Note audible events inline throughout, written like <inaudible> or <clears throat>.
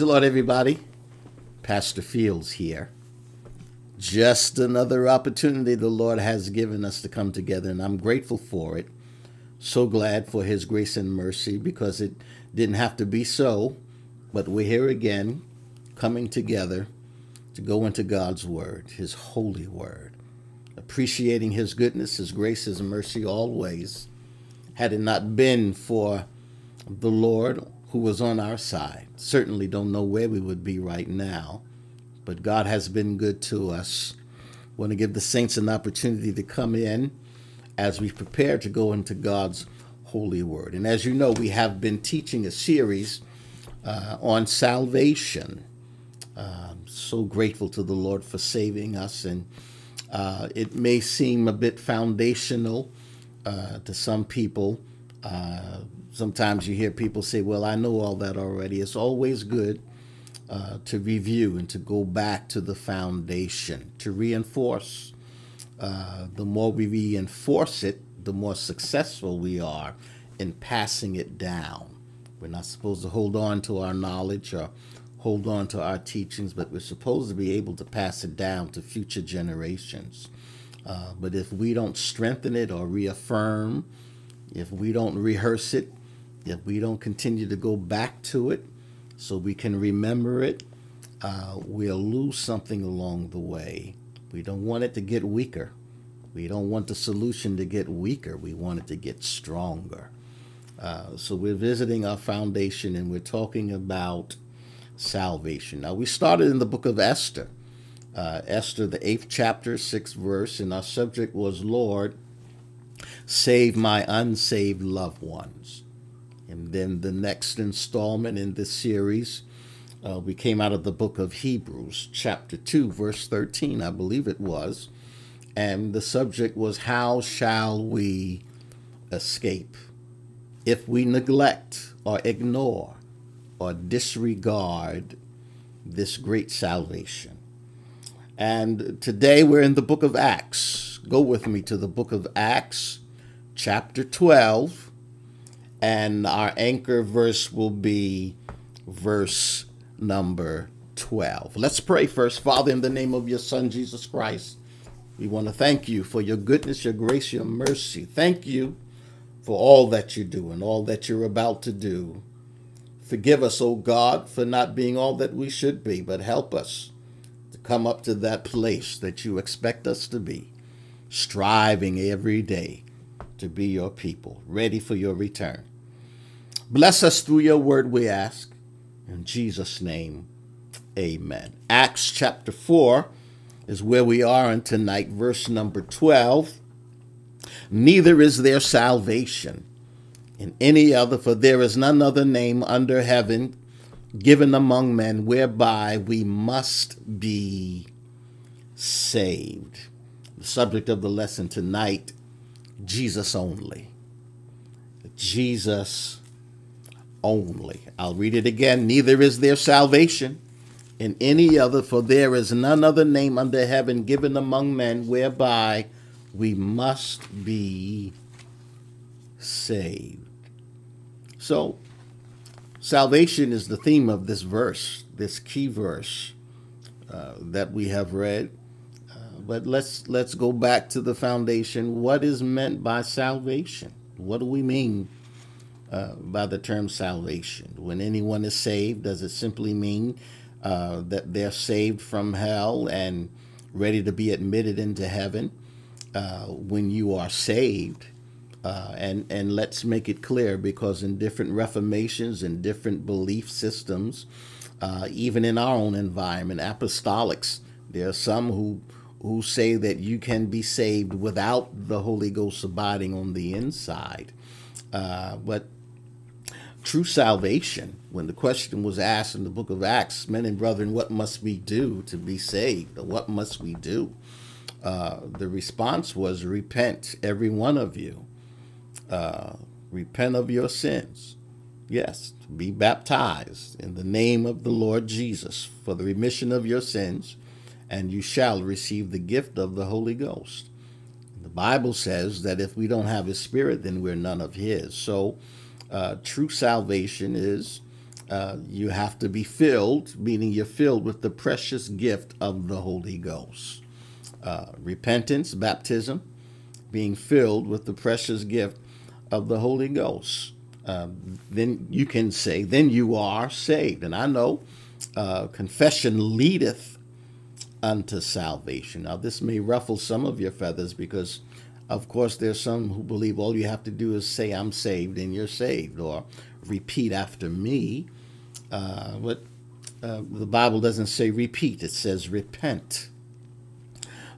Praise the Lord, everybody. Pastor Fields here. Just another opportunity the Lord has given us to come together, and I'm grateful for it. So glad for His grace and mercy because it didn't have to be so, but we're here again, coming together to go into God's Word, His holy Word, appreciating His goodness, His grace, His mercy always. Had it not been for the Lord who was on our side. Certainly don't know where we would be right now, but God has been good to us. Want to give the saints an opportunity to come in as we prepare to go into God's holy word. And as you know, we have been teaching a series uh, on salvation. Uh, so grateful to the Lord for saving us, and uh, it may seem a bit foundational uh, to some people. Sometimes you hear people say, Well, I know all that already. It's always good uh, to review and to go back to the foundation, to reinforce. Uh, the more we reinforce it, the more successful we are in passing it down. We're not supposed to hold on to our knowledge or hold on to our teachings, but we're supposed to be able to pass it down to future generations. Uh, but if we don't strengthen it or reaffirm, if we don't rehearse it, if we don't continue to go back to it so we can remember it, uh, we'll lose something along the way. We don't want it to get weaker. We don't want the solution to get weaker. We want it to get stronger. Uh, so we're visiting our foundation and we're talking about salvation. Now, we started in the book of Esther. Uh, Esther, the eighth chapter, sixth verse, and our subject was Lord, save my unsaved loved ones. And then the next installment in this series, uh, we came out of the book of Hebrews, chapter 2, verse 13, I believe it was. And the subject was, How shall we escape? If we neglect or ignore or disregard this great salvation. And today we're in the book of Acts. Go with me to the book of Acts, chapter 12 and our anchor verse will be verse number 12. Let's pray first. Father, in the name of your Son, Jesus Christ, we want to thank you for your goodness, your grace, your mercy. Thank you for all that you do and all that you're about to do. Forgive us, O God, for not being all that we should be, but help us to come up to that place that you expect us to be, striving every day to be your people, ready for your return. Bless us through your word, we ask. In Jesus' name, amen. Acts chapter 4 is where we are in tonight, verse number 12. Neither is there salvation in any other, for there is none other name under heaven given among men whereby we must be saved. The subject of the lesson tonight Jesus only. Jesus only. I'll read it again. Neither is there salvation in any other, for there is none other name under heaven given among men whereby we must be saved. So, salvation is the theme of this verse, this key verse uh, that we have read. Uh, but let's let's go back to the foundation. What is meant by salvation? What do we mean uh, by the term salvation. When anyone is saved, does it simply mean uh, that they're saved from hell and ready to be admitted into heaven? Uh, when you are saved, uh, and and let's make it clear because in different reformations and different belief systems, uh, even in our own environment, apostolics, there are some who who say that you can be saved without the Holy Ghost abiding on the inside. Uh, but true salvation, when the question was asked in the book of Acts, men and brethren, what must we do to be saved? What must we do? Uh, the response was, repent, every one of you. Uh, repent of your sins. Yes, be baptized in the name of the Lord Jesus for the remission of your sins, and you shall receive the gift of the Holy Ghost. The Bible says that if we don't have His Spirit, then we're none of His. So, uh, true salvation is uh, you have to be filled, meaning you're filled with the precious gift of the Holy Ghost. Uh, repentance, baptism, being filled with the precious gift of the Holy Ghost. Uh, then you can say, then you are saved. And I know uh, confession leadeth unto salvation. Now, this may ruffle some of your feathers because, of course, there's some who believe all you have to do is say, I'm saved, and you're saved, or repeat after me. Uh, but uh, the Bible doesn't say repeat, it says repent.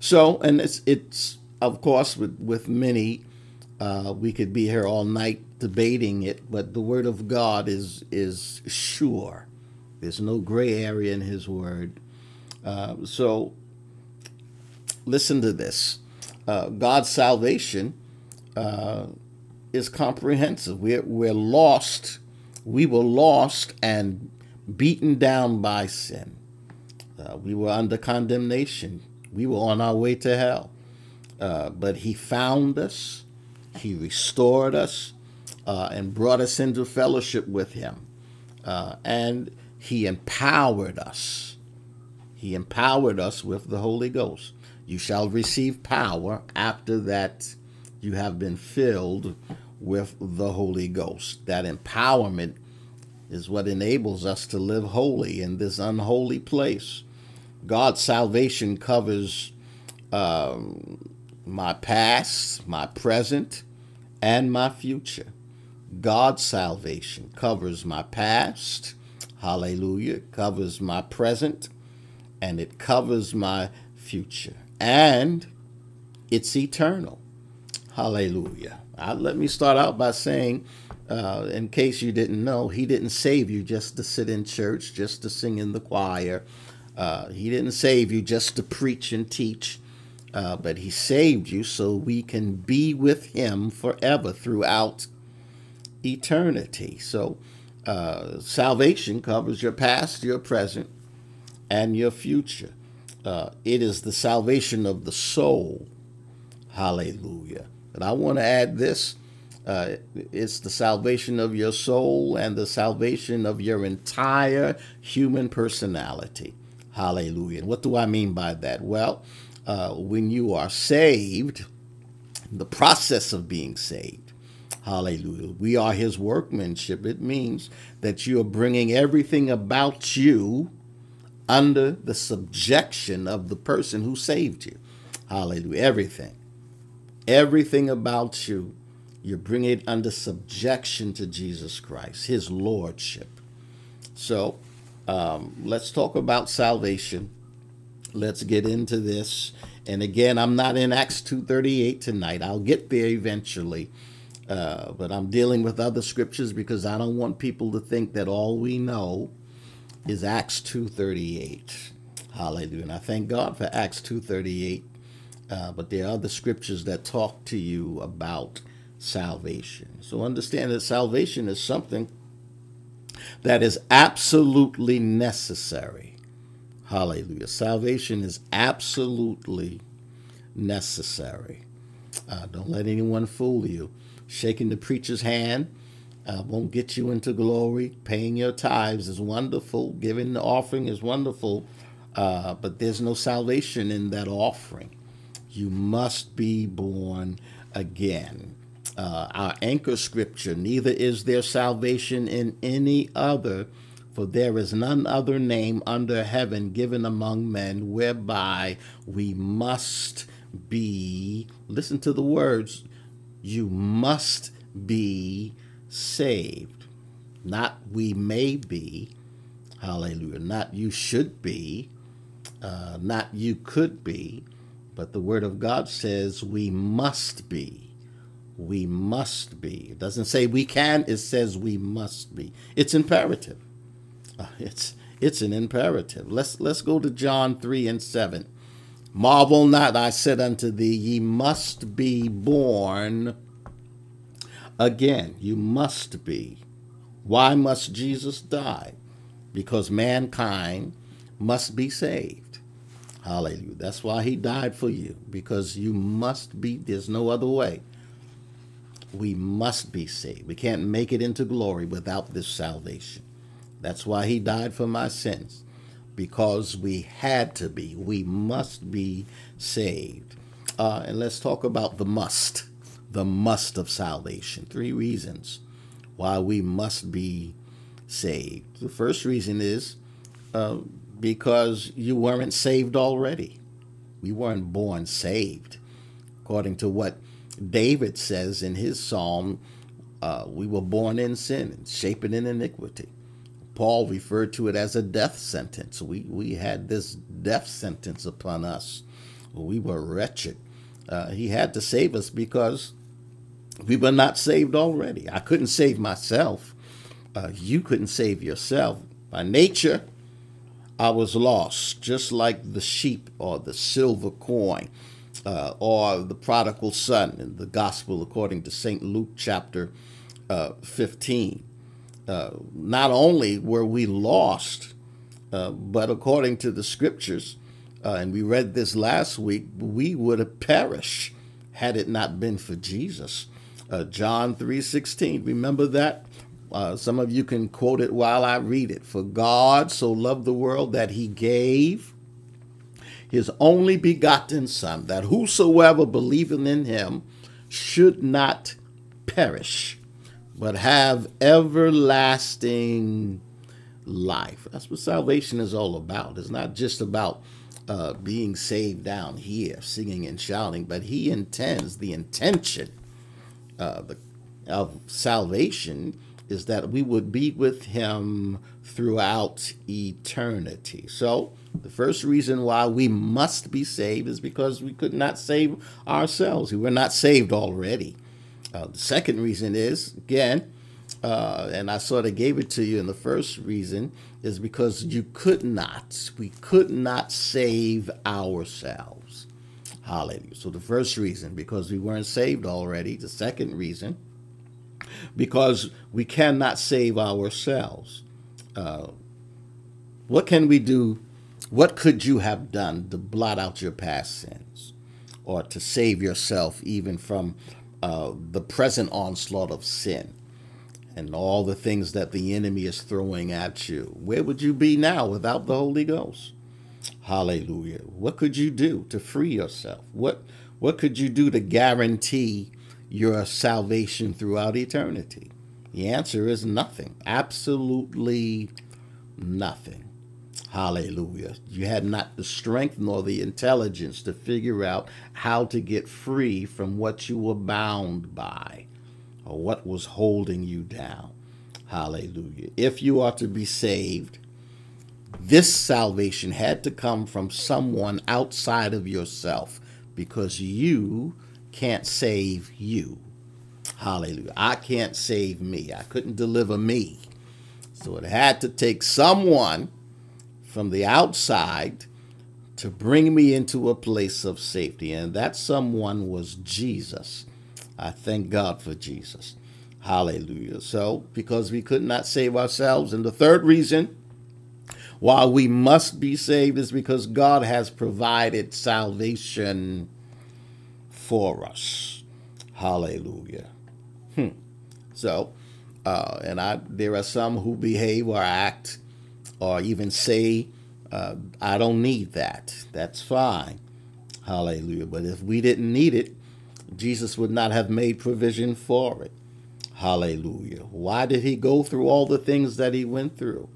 So, and it's, it's of course, with, with many, uh, we could be here all night debating it, but the Word of God is, is sure. There's no gray area in His Word. Uh, so, listen to this uh, God's salvation uh, is comprehensive. We're, we're lost we were lost and beaten down by sin. Uh, we were under condemnation. We were on our way to hell. Uh, but He found us, He restored us, uh, and brought us into fellowship with Him. And He empowered us. He empowered us with the Holy Ghost. You shall receive power after that you have been filled with the Holy Ghost. That empowerment is what enables us to live holy in this unholy place. God's salvation covers um, my past, my present, and my future. God's salvation covers my past, hallelujah, covers my present, and it covers my future. And it's eternal. Hallelujah. Uh, let me start out by saying, uh, in case you didn't know, he didn't save you just to sit in church, just to sing in the choir. Uh, he didn't save you just to preach and teach, uh, but he saved you so we can be with him forever throughout eternity. So, uh, salvation covers your past, your present, and your future. Uh, it is the salvation of the soul. Hallelujah. And I want to add this uh, it's the salvation of your soul and the salvation of your entire human personality. Hallelujah. And what do I mean by that? Well, uh, when you are saved, the process of being saved, hallelujah, we are his workmanship. It means that you are bringing everything about you under the subjection of the person who saved you. Hallelujah. Everything everything about you, you bring it under subjection to Jesus Christ, his lordship. So um, let's talk about salvation. Let's get into this. And again, I'm not in Acts 2.38 tonight. I'll get there eventually. Uh, but I'm dealing with other scriptures because I don't want people to think that all we know is Acts 2.38. Hallelujah. And I thank God for Acts 2.38 uh, but there are other scriptures that talk to you about salvation. So understand that salvation is something that is absolutely necessary. Hallelujah. Salvation is absolutely necessary. Uh, don't let anyone fool you. Shaking the preacher's hand uh, won't get you into glory. Paying your tithes is wonderful. Giving the offering is wonderful. Uh, but there's no salvation in that offering you must be born again. Uh, our anchor scripture, neither is there salvation in any other, for there is none other name under heaven given among men whereby we must be, listen to the words, you must be saved. Not we may be, hallelujah, not you should be, uh, not you could be, but the Word of God says we must be. We must be. It doesn't say we can, it says we must be. It's imperative. Uh, it's it's an imperative. Let's let's go to John 3 and 7. Marvel not, I said unto thee, ye must be born again. You must be. Why must Jesus die? Because mankind must be saved. Hallelujah. That's why he died for you, because you must be, there's no other way. We must be saved. We can't make it into glory without this salvation. That's why he died for my sins, because we had to be. We must be saved. Uh, and let's talk about the must, the must of salvation. Three reasons why we must be saved. The first reason is uh, because you weren't saved already. We weren't born saved. According to what David says in his psalm, uh, we were born in sin and shapen in iniquity. Paul referred to it as a death sentence. We, we had this death sentence upon us. We were wretched. Uh, he had to save us because we were not saved already. I couldn't save myself. Uh, you couldn't save yourself. By nature, I was lost, just like the sheep or the silver coin uh, or the prodigal son in the gospel according to St. Luke chapter uh, 15. Uh, not only were we lost, uh, but according to the scriptures, uh, and we read this last week, we would have perished had it not been for Jesus. Uh, John 3:16. Remember that? Uh, some of you can quote it while I read it. For God so loved the world that he gave his only begotten Son, that whosoever believeth in him should not perish, but have everlasting life. That's what salvation is all about. It's not just about uh, being saved down here, singing and shouting, but he intends the intention uh, the, of salvation is that we would be with him throughout eternity. So, the first reason why we must be saved is because we could not save ourselves. We were not saved already. Uh, the second reason is, again, uh, and I sort of gave it to you in the first reason, is because you could not, we could not save ourselves. Hallelujah. So the first reason, because we weren't saved already. The second reason, because we cannot save ourselves. Uh, what can we do? What could you have done to blot out your past sins or to save yourself even from uh, the present onslaught of sin and all the things that the enemy is throwing at you? Where would you be now without the Holy Ghost? Hallelujah. What could you do to free yourself? What what could you do to guarantee your salvation throughout eternity? The answer is nothing. Absolutely nothing. Hallelujah. You had not the strength nor the intelligence to figure out how to get free from what you were bound by or what was holding you down. Hallelujah. If you are to be saved, this salvation had to come from someone outside of yourself because you can't save you. Hallelujah. I can't save me. I couldn't deliver me. So it had to take someone from the outside to bring me into a place of safety. And that someone was Jesus. I thank God for Jesus. Hallelujah. So, because we could not save ourselves. And the third reason why we must be saved is because God has provided salvation for us. Hallelujah. Hmm. So, uh, and I, there are some who behave or act or even say, uh, I don't need that. That's fine. Hallelujah. But if we didn't need it, Jesus would not have made provision for it. Hallelujah. Why did he go through all the things that he went through?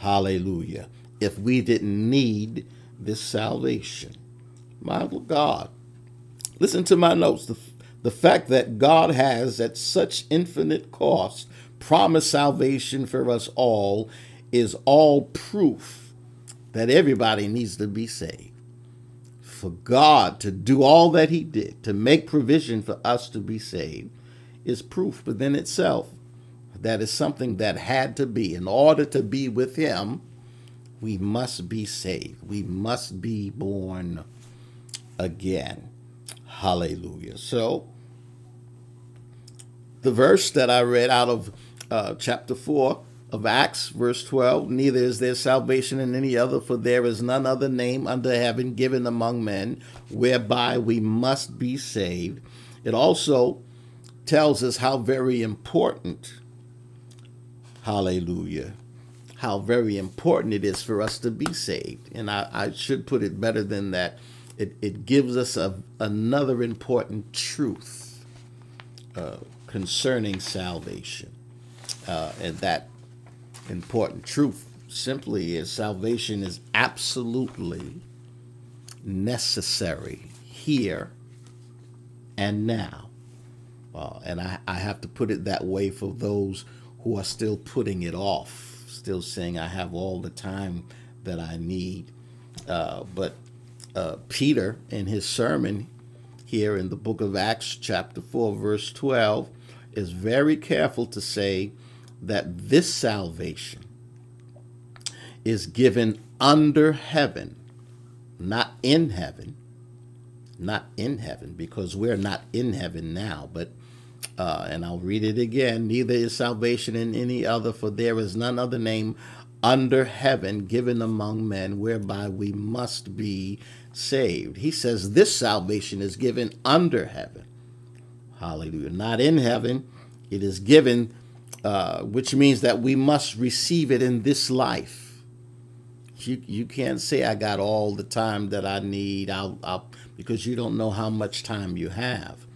Hallelujah. If we didn't need this salvation. My God. Listen to my notes. The, the fact that God has, at such infinite cost, promised salvation for us all is all proof that everybody needs to be saved. For God to do all that He did, to make provision for us to be saved, is proof within itself that is something that had to be. In order to be with Him, we must be saved. We must be born again. Hallelujah. So, the verse that I read out of uh, chapter 4 of Acts, verse 12 Neither is there salvation in any other, for there is none other name under heaven given among men whereby we must be saved. It also tells us how very important, hallelujah, how very important it is for us to be saved. And I, I should put it better than that. It, it gives us a, another important truth uh, concerning salvation. Uh, and that important truth simply is salvation is absolutely necessary here and now. Uh, and I, I have to put it that way for those who are still putting it off, still saying, I have all the time that I need. Uh, but uh, Peter, in his sermon here in the book of Acts, chapter 4, verse 12, is very careful to say that this salvation is given under heaven, not in heaven. Not in heaven, because we're not in heaven now, but uh, and I'll read it again. Neither is salvation in any other, for there is none other name under heaven given among men whereby we must be saved. He says this salvation is given under heaven. Hallelujah. Not in heaven. It is given, uh, which means that we must receive it in this life. You, you can't say I got all the time that I need I'll, I'll, because you don't know how much time you have.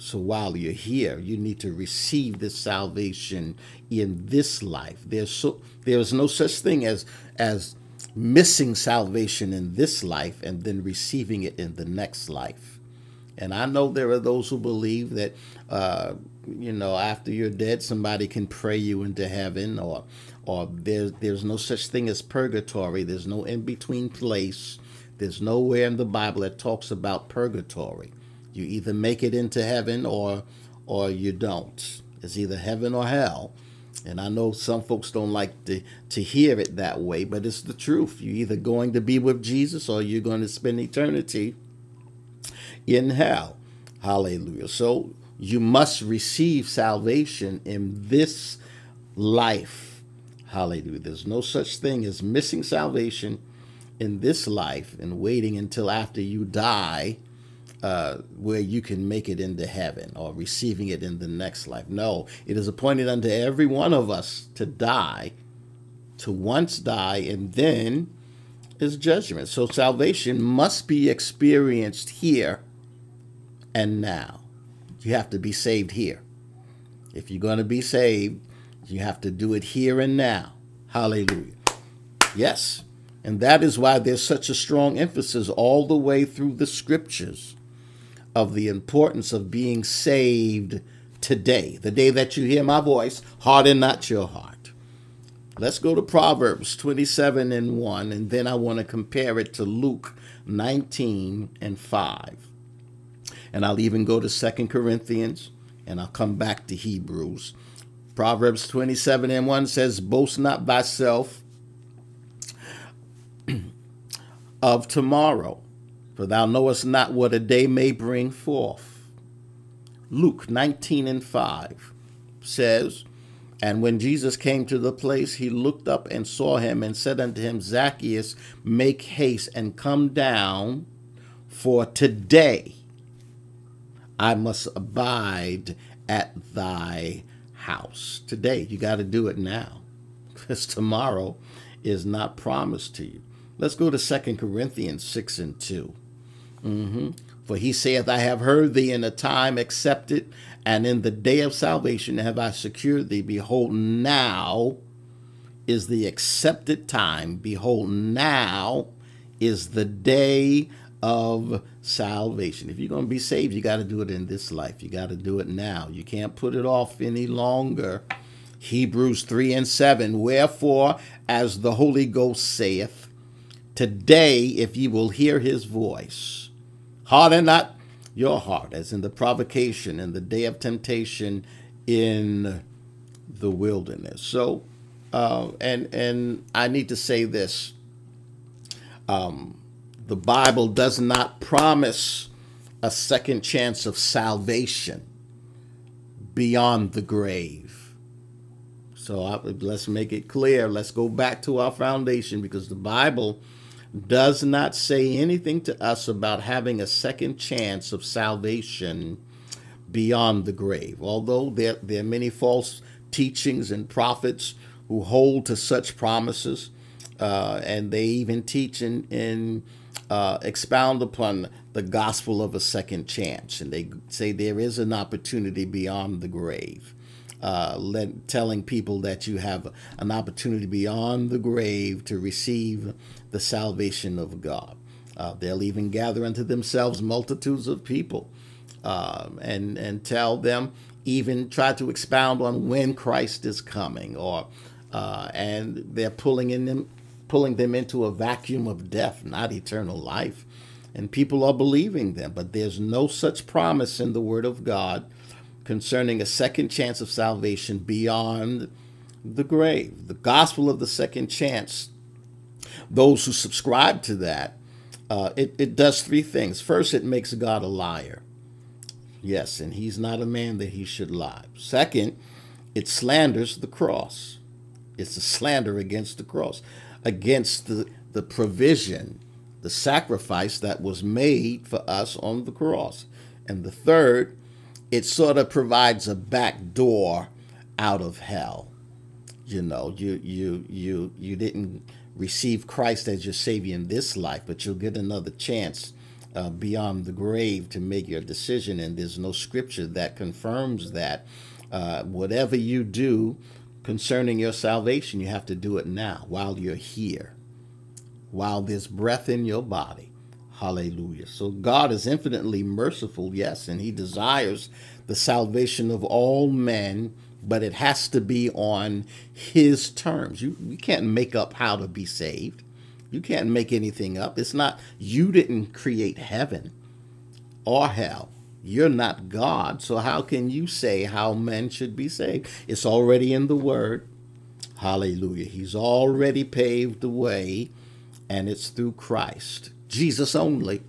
So while you're here, you need to receive this salvation in this life. There's so there's no such thing as as missing salvation in this life and then receiving it in the next life. And I know there are those who believe that, uh, you know, after you're dead, somebody can pray you into heaven, or, or there's there's no such thing as purgatory. There's no in between place. There's nowhere in the Bible that talks about purgatory. You either make it into heaven or or you don't. It's either heaven or hell. And I know some folks don't like to, to hear it that way, but it's the truth. You're either going to be with Jesus or you're going to spend eternity in hell. Hallelujah. So you must receive salvation in this life. Hallelujah. There's no such thing as missing salvation in this life and waiting until after you die uh, where you can make it into heaven or receiving it in the next life. No, it is appointed unto every one of us to die, to once die, and then is judgment. So salvation must be experienced here and now. You have to be saved here. If you're going to be saved, you have to do it here and now. Hallelujah. Yes. And that is why there's such a strong emphasis all the way through the scriptures of the importance of being saved today, the day that you hear my voice, harden not your heart. Let's go to Proverbs 27 and 1, and then I want to compare it to Luke 19 and 5. And I'll even go to Second Corinthians, and I'll come back to Hebrews. Proverbs 27 and 1 says, Boast not thyself <clears throat> of tomorrow for thou knowest not what a day may bring forth. Luke 19 and 5 says, And when Jesus came to the place, he looked up and saw him and said unto him, Zacchaeus, make haste and come down, for today I must abide at thy house. Today, you got to do it now, because tomorrow is not promised to you. Let's go to 2 Corinthians 6 and 2. Mm-hmm. For he saith, I have heard thee in a time accepted, and in the day of salvation have I secured thee. Behold, now is the accepted time. Behold, now is the day of salvation. If you're going to be saved, you got to do it in this life. You got to do it now. You can't put it off any longer. Hebrews 3 and 7 Wherefore, as the Holy Ghost saith, Today, if ye will hear his voice, Harden not your heart, as in the provocation in the day of temptation in the wilderness. So, uh, and and I need to say this: um, the Bible does not promise a second chance of salvation beyond the grave. So I, let's make it clear. Let's go back to our foundation because the Bible does not say anything to us about having a second chance of salvation beyond the grave. Although there, there are many false teachings and prophets who hold to such promises, uh, and they even teach and, uh, expound upon the gospel of a second chance, and they say there is an opportunity beyond the grave. Uh, let, telling people that you have an opportunity beyond the grave to receive the salvation of God. Uh, they'll even gather unto themselves multitudes of people uh, and and tell them even try to expound on when Christ is coming, or uh, and they're pulling in them pulling them into a vacuum of death, not eternal life. And people are believing them, but there's no such promise in the Word of God concerning a second chance of salvation beyond the grave. The gospel of the second chance, those who subscribe to that, uh, it, it does three things. First, it makes God a liar. Yes, and he's not a man that he should lie. Second, it slanders the cross. It's a slander against the cross, against the, the provision, the sacrifice that was made for us on the cross. And the third, it sort of provides a back door out of hell. You know, you you you you didn't receive Christ as your savior in this life, but you'll get another chance uh, beyond the grave to make your decision. And there's no scripture that confirms that. Uh, whatever you do concerning your salvation, you have to do it now while you're here, while there's breath in your body. Hallelujah. So God is infinitely merciful, yes, and He desires the salvation of all men, but it has to be on His terms. You, you can't make up how to be saved. You can't make anything up. It's not, you didn't create heaven or hell. You're not God. So how can you say how men should be saved? It's already in the Word. Hallelujah. He's already paved the way, and it's through Christ. Jesus only.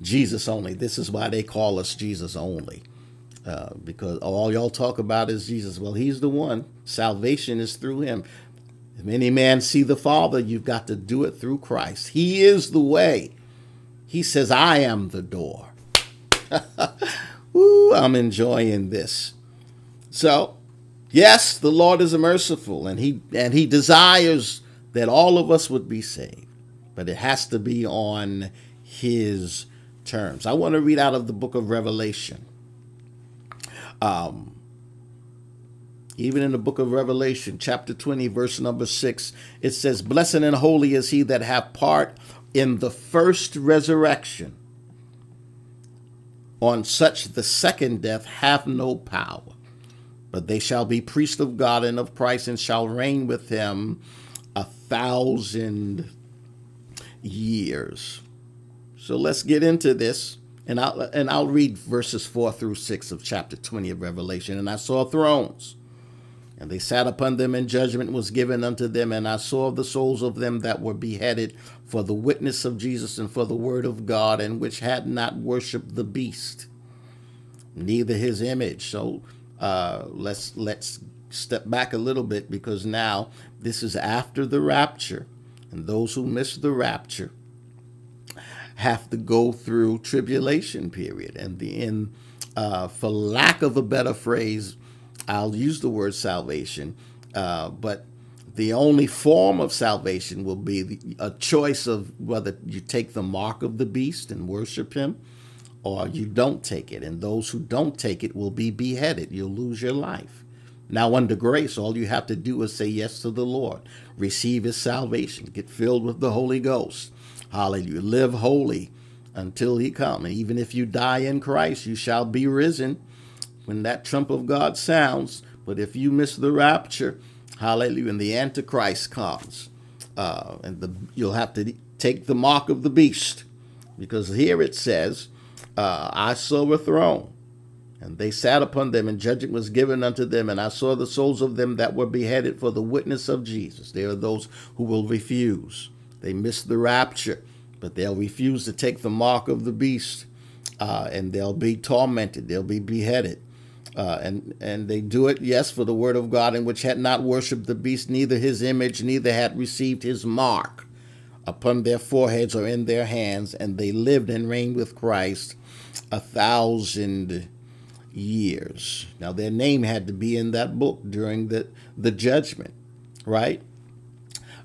Jesus only. This is why they call us Jesus only. Uh, because all y'all talk about is Jesus. Well, he's the one. Salvation is through him. If any man see the Father, you've got to do it through Christ. He is the way. He says, I am the door. <laughs> Ooh, I'm enjoying this. So, yes, the Lord is merciful and he and he desires that all of us would be saved but it has to be on his terms. I want to read out of the book of Revelation. Um, even in the book of Revelation, chapter 20, verse number 6, it says, Blessed and holy is he that hath part in the first resurrection. On such the second death hath no power, but they shall be priests of God and of Christ, and shall reign with him a thousand years. So let's get into this. And I'll, and I'll read verses 4 through 6 of chapter 20 of Revelation. And I saw thrones, and they sat upon them, and judgment was given unto them. And I saw the souls of them that were beheaded for the witness of Jesus and for the word of God, and which had not worshipped the beast, neither his image. So uh, let's let's step back a little bit because now this is after the rapture and those who miss the rapture have to go through tribulation period. And the in, uh, for lack of a better phrase, I'll use the word salvation, uh, but the only form of salvation will be the, a choice of whether you take the mark of the beast and worship him or you don't take it. And those who don't take it will be beheaded. You'll lose your life. Now, under grace, all you have to do is say yes to the Lord, receive his salvation, get filled with the Holy Ghost. Hallelujah. Live holy until he come. And even if you die in Christ, you shall be risen when that trump of God sounds. But if you miss the rapture, hallelujah, and the Antichrist comes, uh, and the, you'll have to take the mark of the beast. Because here it says, uh, I saw a throne and they sat upon them, and judgment was given unto them. And I saw the souls of them that were beheaded for the witness of Jesus. They are those who will refuse. They miss the rapture, but they'll refuse to take the mark of the beast, uh, and they'll be tormented. They'll be beheaded. Uh, and and they do it, yes, for the word of God, in which had not worshipped the beast, neither his image, neither had received his mark upon their foreheads or in their hands, and they lived and reigned with Christ a thousand years. Now, their name had to be in that book during the, the judgment, right?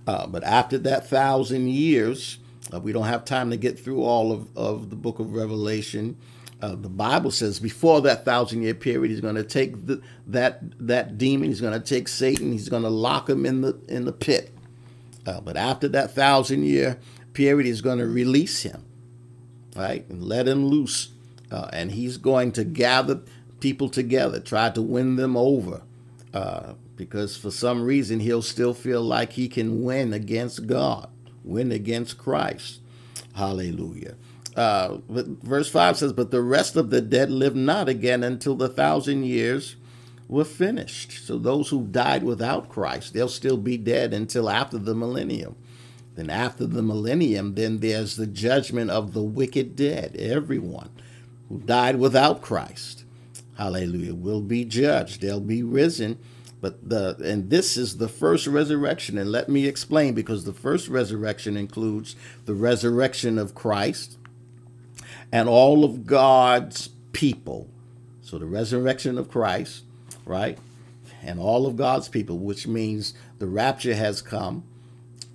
Uh, but after that thousand years, uh, we don't have time to get through all of, of the book of Revelation. Uh, the Bible says before that thousand year period, he's going to take the, that that demon, he's going to take Satan, he's going to lock him in the in the pit. Uh, but after that thousand year period, he's going to release him, right, and let him loose, uh, and he's going to gather people together, try to win them over, uh, because for some reason he'll still feel like he can win against God, win against Christ. Hallelujah. Uh, but verse 5 says, But the rest of the dead live not again until the thousand years were finished. So those who died without Christ, they'll still be dead until after the millennium. Then after the millennium, then there's the judgment of the wicked dead. Everyone who died without Christ, hallelujah, will be judged. They'll be risen. But the and this is the first resurrection. And let me explain because the first resurrection includes the resurrection of Christ and all of God's people. So the resurrection of Christ, right? And all of God's people, which means the rapture has come,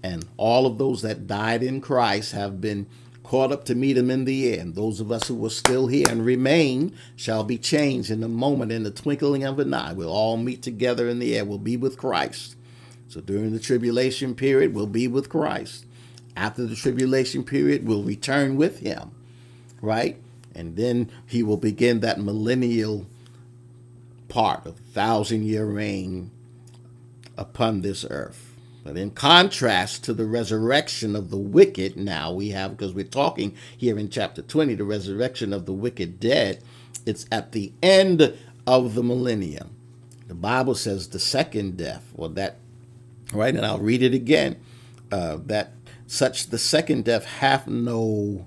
and all of those that died in Christ have been caught up to meet him in the air. And those of us who are still here and remain shall be changed in a moment, in the twinkling of an eye. We'll all meet together in the air. We'll be with Christ. So during the tribulation period, we'll be with Christ. After the tribulation period, we'll return with him right? And then he will begin that millennial part of thousand year reign upon this earth. But in contrast to the resurrection of the wicked, now we have, because we're talking here in chapter 20, the resurrection of the wicked dead, it's at the end of the millennium. The Bible says the second death, or that, right? And I'll read it again. Uh, that such the second death hath no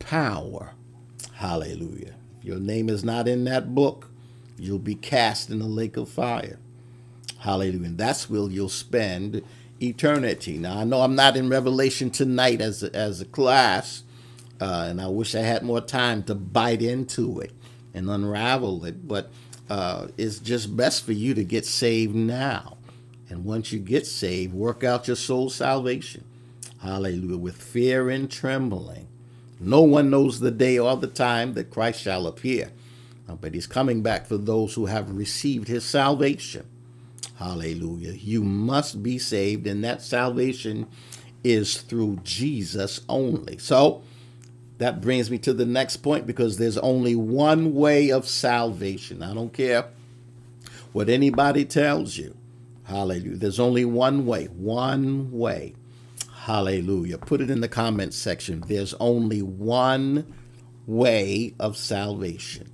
power. Hallelujah. Your name is not in that book, you'll be cast in the lake of fire. Hallelujah. And that's where you'll spend eternity. Now, I know I'm not in Revelation tonight as a, as a class, uh, and I wish I had more time to bite into it and unravel it, but uh, it's just best for you to get saved now. And once you get saved, work out your soul salvation. Hallelujah. With fear and trembling. No one knows the day or the time that Christ shall appear, uh, but he's coming back for those who have received his salvation. Hallelujah. You must be saved, and that salvation is through Jesus only. So that brings me to the next point because there's only one way of salvation. I don't care what anybody tells you. Hallelujah. There's only one way, one way. Hallelujah. Put it in the comments section. There's only one way of salvation.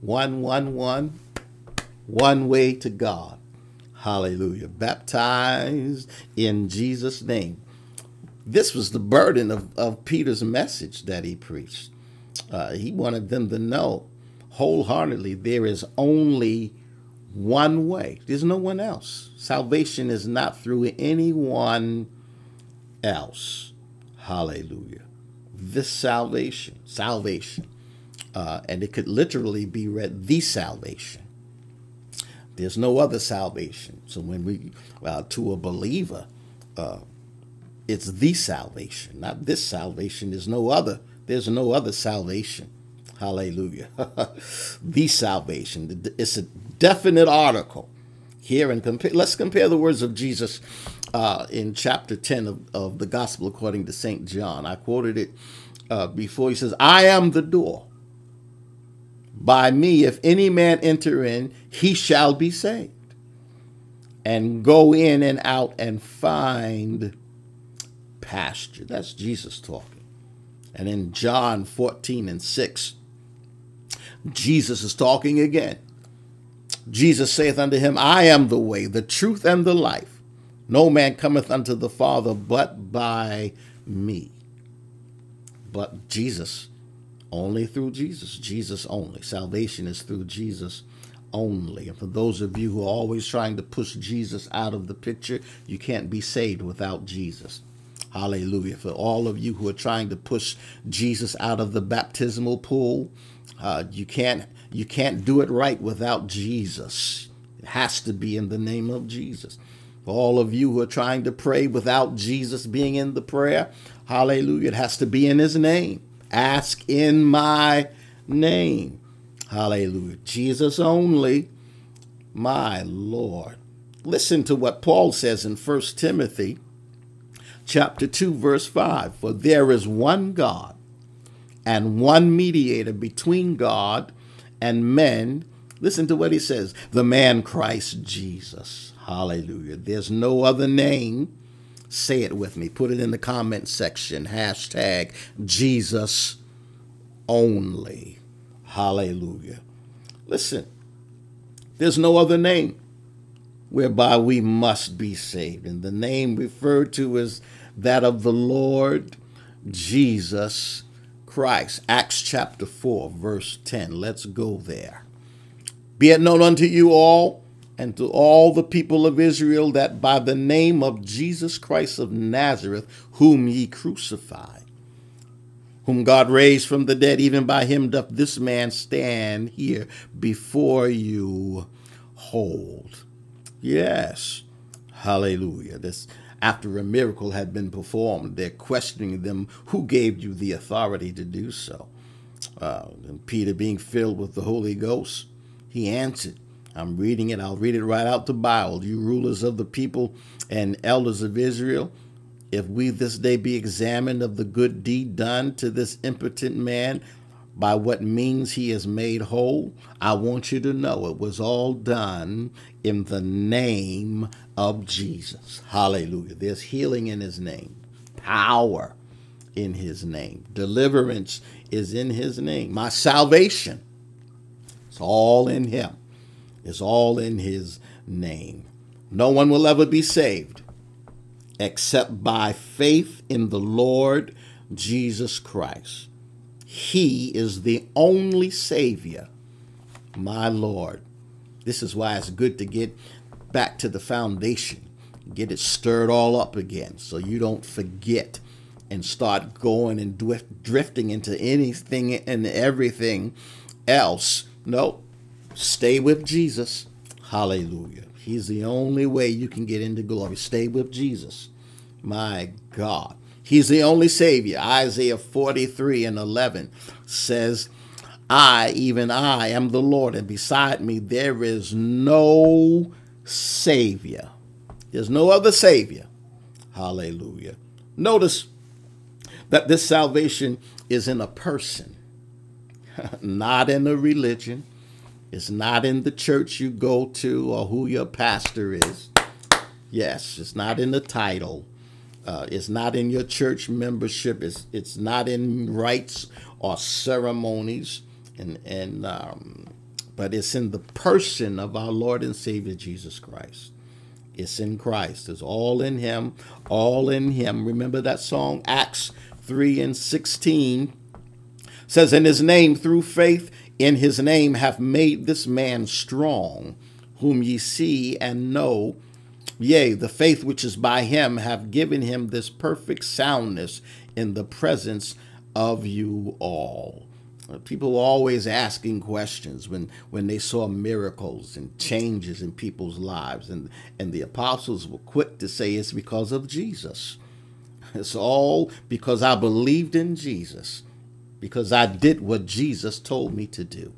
One, one, one. One way to God. Hallelujah. Baptized in Jesus' name. This was the burden of, of Peter's message that he preached. Uh, he wanted them to know wholeheartedly there is only one way. There's no one else. Salvation is not through anyone else. Hallelujah. This salvation, salvation. Uh, and it could literally be read the salvation. There's no other salvation. So when we, well, to a believer, uh, it's the salvation, not this salvation. There's no other. There's no other salvation. Hallelujah. <laughs> the salvation. It's a definite article here and compare. Let's compare the words of Jesus uh, in chapter 10 of, of the Gospel according to St. John. I quoted it uh, before. He says, I am the door. By me, if any man enter in, he shall be saved. And go in and out and find pasture. That's Jesus talking. And in John 14 and 6, Jesus is talking again. Jesus saith unto him, I am the way, the truth, and the life. No man cometh unto the Father but by me. But Jesus, only through Jesus, Jesus only. Salvation is through Jesus only. And for those of you who are always trying to push Jesus out of the picture, you can't be saved without Jesus. Hallelujah. For all of you who are trying to push Jesus out of the baptismal pool, Uh, you can't you can't do it right without Jesus. It has to be in the name of Jesus. For all of you who are trying to pray without Jesus being in the prayer, hallelujah, it has to be in his name. Ask in my name. Hallelujah. Jesus only, my Lord. Listen to what Paul says in 1 Timothy chapter 2 verse 5, for there is one God and one mediator between God and men. Listen to what he says, the man Christ Jesus. Hallelujah. There's no other name. Say it with me. Put it in the comment section. Hashtag Jesus only. Hallelujah. Listen, there's no other name whereby we must be saved. And the name referred to is that of the Lord Jesus Christ. Acts chapter 4, verse 10. Let's go there. Be it known unto you all and to all the people of Israel that by the name of Jesus Christ of Nazareth, whom ye crucified, whom God raised from the dead, even by him doth this man stand here before you hold. Yes. Hallelujah. This after a miracle had been performed, they're questioning them who gave you the authority to do so. Uh, and Peter, being filled with the Holy Ghost, he answered, I'm reading it, I'll read it right out the Bible. You rulers of the people and elders of Israel, if we this day be examined of the good deed done to this impotent man, by what means he is made whole, I want you to know it was all done in the name of Jesus. Hallelujah. There's healing in his name, power in his name, deliverance is in his name. My salvation, it's all in him, it's all in his name. No one will ever be saved except by faith in the Lord Jesus Christ. He is the only Savior, my Lord. This is why it's good to get back to the foundation, get it stirred all up again so you don't forget and start going and drift, drifting into anything and everything else. No, stay with Jesus. Hallelujah. He's the only way you can get into glory. Stay with Jesus. My God. He's the only Savior. Isaiah 43 and 11 says, I, even I, am the Lord, and beside me there is no Savior. There's no other Savior. Hallelujah. Notice that this salvation is in a person, <laughs> not in a religion. It's not in the church you go to or who your pastor is. Yes, it's not in the title. Uh, it's not in your church membership. It's it's not in rites or ceremonies, and and um, but it's in the person of our Lord and Savior Jesus Christ. It's in Christ. It's all in Him. All in Him. Remember that song, Acts three and sixteen says, "In His name, through faith in His name, have made this man strong, whom ye see and know." Yea, the faith which is by him have given him this perfect soundness in the presence of you all. People always asking questions when, when they saw miracles and changes in people's lives. And, and the apostles were quick to say it's because of Jesus. It's all because I believed in Jesus, because I did what Jesus told me to do.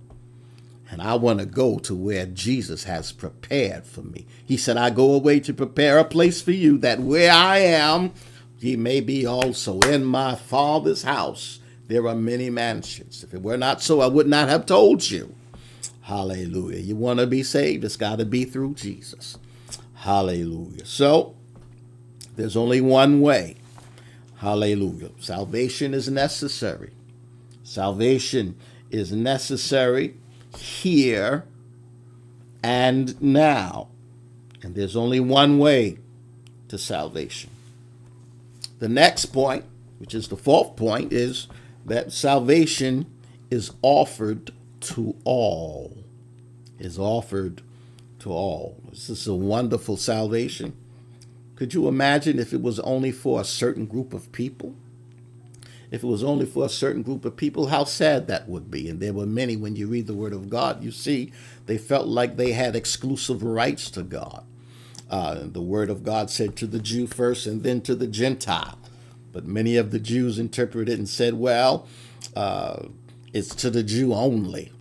And I want to go to where Jesus has prepared for me. He said, I go away to prepare a place for you, that where I am, ye may be also. In my Father's house, there are many mansions. If it were not so, I would not have told you. Hallelujah. You want to be saved, it's got to be through Jesus. Hallelujah. So, there's only one way. Hallelujah. Salvation is necessary. Salvation is necessary here and now. And there's only one way to salvation. The next point, which is the fourth point, is that salvation is offered to all. Is offered to all. This is a wonderful salvation. Could you imagine if it was only for a certain group of people? If it was only for a certain group of people, how sad that would be. And there were many, when you read the Word of God, you see they felt like they had exclusive rights to God. Uh, the Word of God said to the Jew first and then to the Gentile. But many of the Jews interpreted and said, well, uh, it's to the Jew only.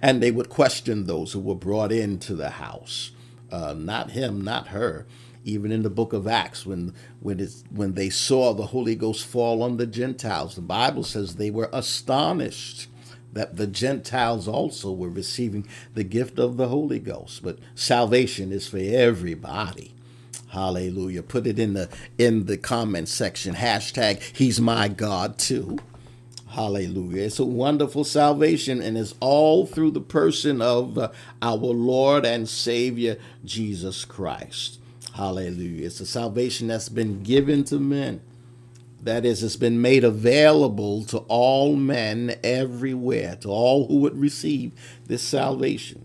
And they would question those who were brought into the house. Uh, not him, not her. Even in the book of Acts, when when it's when they saw the Holy Ghost fall on the Gentiles, the Bible says they were astonished that the Gentiles also were receiving the gift of the Holy Ghost. But salvation is for everybody. Hallelujah. Put it in the in the comment section. Hashtag He's my God too. Hallelujah. It's a wonderful salvation, and it's all through the person of uh, our Lord and Savior, Jesus Christ. Hallelujah. It's a salvation that's been given to men. That is, it's been made available to all men everywhere, to all who would receive this salvation.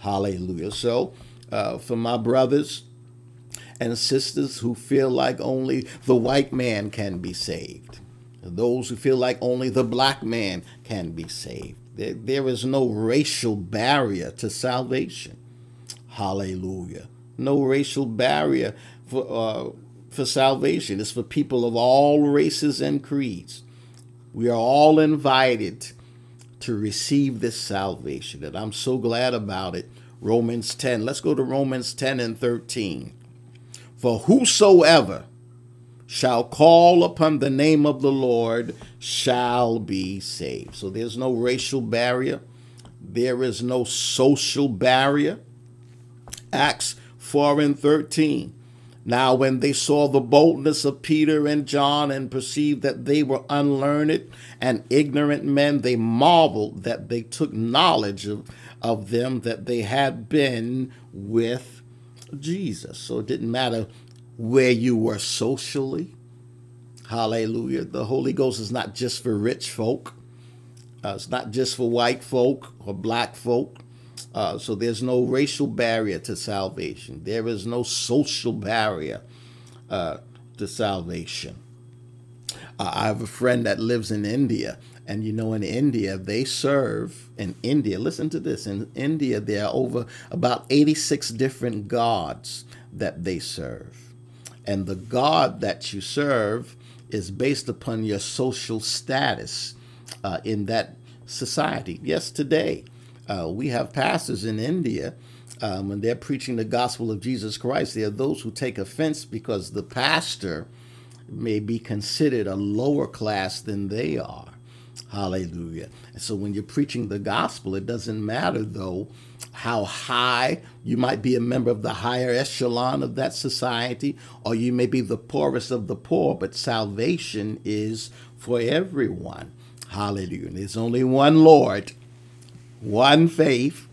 Hallelujah. So, uh, for my brothers and sisters who feel like only the white man can be saved, those who feel like only the black man can be saved. There, there is no racial barrier to salvation. Hallelujah. No racial barrier for, uh, for salvation. It's for people of all races and creeds. We are all invited to receive this salvation, and I'm so glad about it. Romans 10. Let's go to Romans 10 and 13. For whosoever shall call upon the name of the Lord shall be saved. So there's no racial barrier, there is no social barrier. Acts 4 and 13. Now, when they saw the boldness of Peter and John and perceived that they were unlearned and ignorant men, they marveled that they took knowledge of, of them that they had been with Jesus. So it didn't matter where you were socially. Hallelujah. The Holy Ghost is not just for rich folk, uh, it's not just for white folk or black folk. Uh, so there's no racial barrier to salvation, there is no social barrier uh, to salvation. Uh, I have a friend that lives in India, and you know, in India, they serve, in India, listen to this, in India, there are over about 86 different gods that they serve and the God that you serve is based upon your social status uh, in that society. Yes, today uh, we have pastors in India. Um, when they're preaching the gospel of Jesus Christ, there are those who take offense because the pastor may be considered a lower class than they are. Hallelujah. And so when you're preaching the gospel, it doesn't matter though how high you might be a member of the higher echelon of that society, or you may be the poorest of the poor, but salvation is for everyone. Hallelujah. There's only one Lord, one faith,